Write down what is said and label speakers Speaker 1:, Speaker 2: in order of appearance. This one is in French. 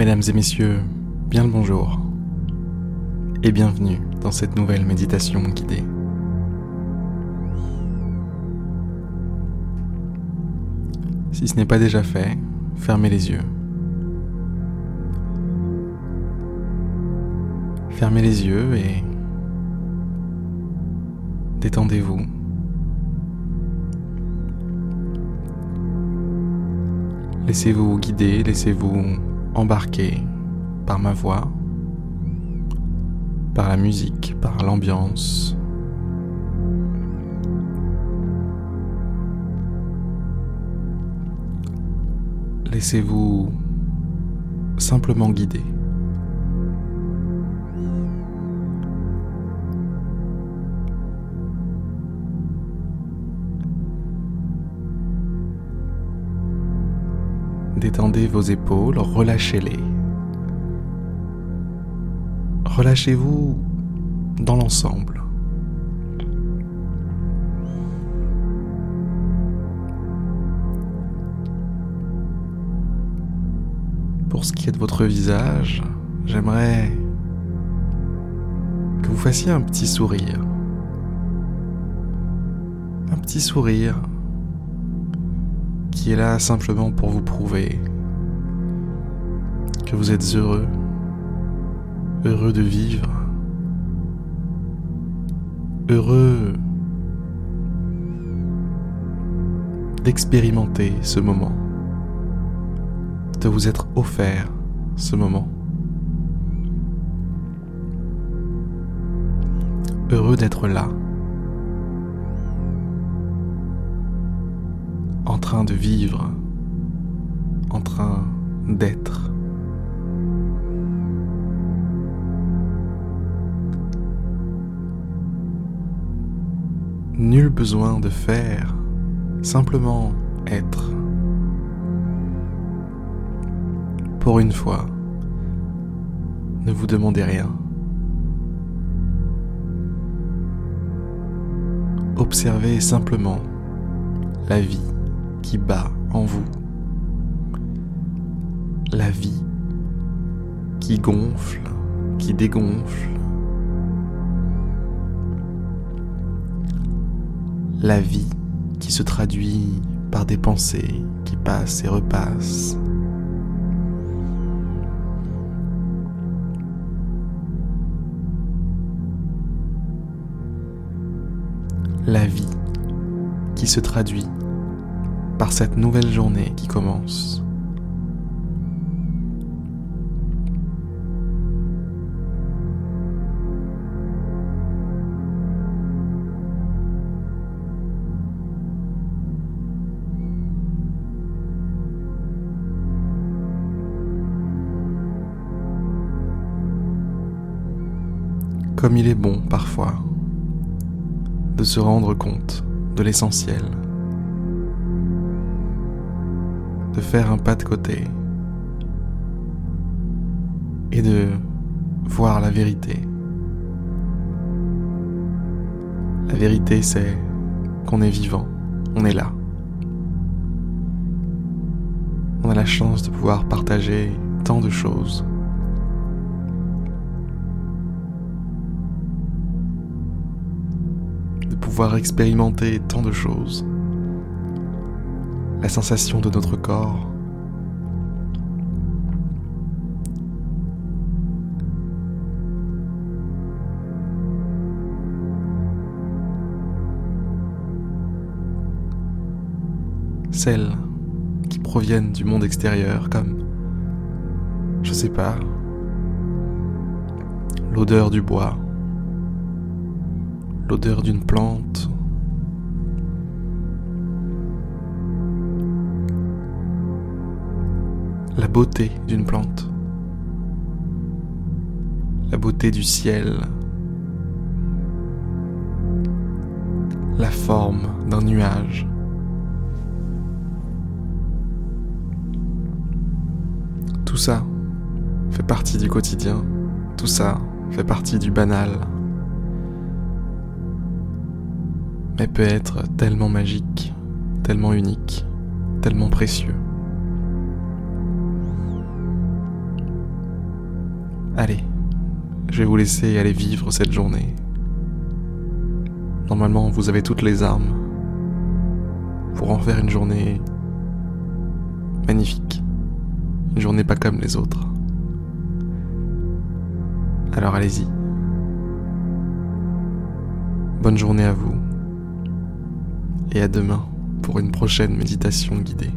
Speaker 1: Mesdames et messieurs, bien le bonjour et bienvenue dans cette nouvelle méditation guidée. Si ce n'est pas déjà fait, fermez les yeux. Fermez les yeux et détendez-vous. Laissez-vous guider, laissez-vous embarquer par ma voix, par la musique, par l'ambiance. Laissez-vous simplement guider. Détendez vos épaules, relâchez-les. Relâchez-vous dans l'ensemble. Pour ce qui est de votre visage, j'aimerais que vous fassiez un petit sourire. Un petit sourire qui est là simplement pour vous prouver que vous êtes heureux, heureux de vivre, heureux d'expérimenter ce moment, de vous être offert ce moment. Heureux d'être là. Train de vivre, en train d'être. Nul besoin de faire, simplement être. Pour une fois, ne vous demandez rien. Observez simplement la vie qui bat en vous. La vie qui gonfle, qui dégonfle. La vie qui se traduit par des pensées qui passent et repassent. La vie qui se traduit par cette nouvelle journée qui commence. Comme il est bon parfois de se rendre compte de l'essentiel de faire un pas de côté et de voir la vérité. La vérité, c'est qu'on est vivant, on est là. On a la chance de pouvoir partager tant de choses. De pouvoir expérimenter tant de choses la sensation de notre corps. Celles qui proviennent du monde extérieur comme, je sais pas, l'odeur du bois, l'odeur d'une plante, la beauté d'une plante, la beauté du ciel, la forme d'un nuage. Tout ça fait partie du quotidien, tout ça fait partie du banal, mais peut être tellement magique, tellement unique, tellement précieux. Allez, je vais vous laisser aller vivre cette journée. Normalement, vous avez toutes les armes pour en faire une journée magnifique. Une journée pas comme les autres. Alors allez-y. Bonne journée à vous. Et à demain pour une prochaine méditation guidée.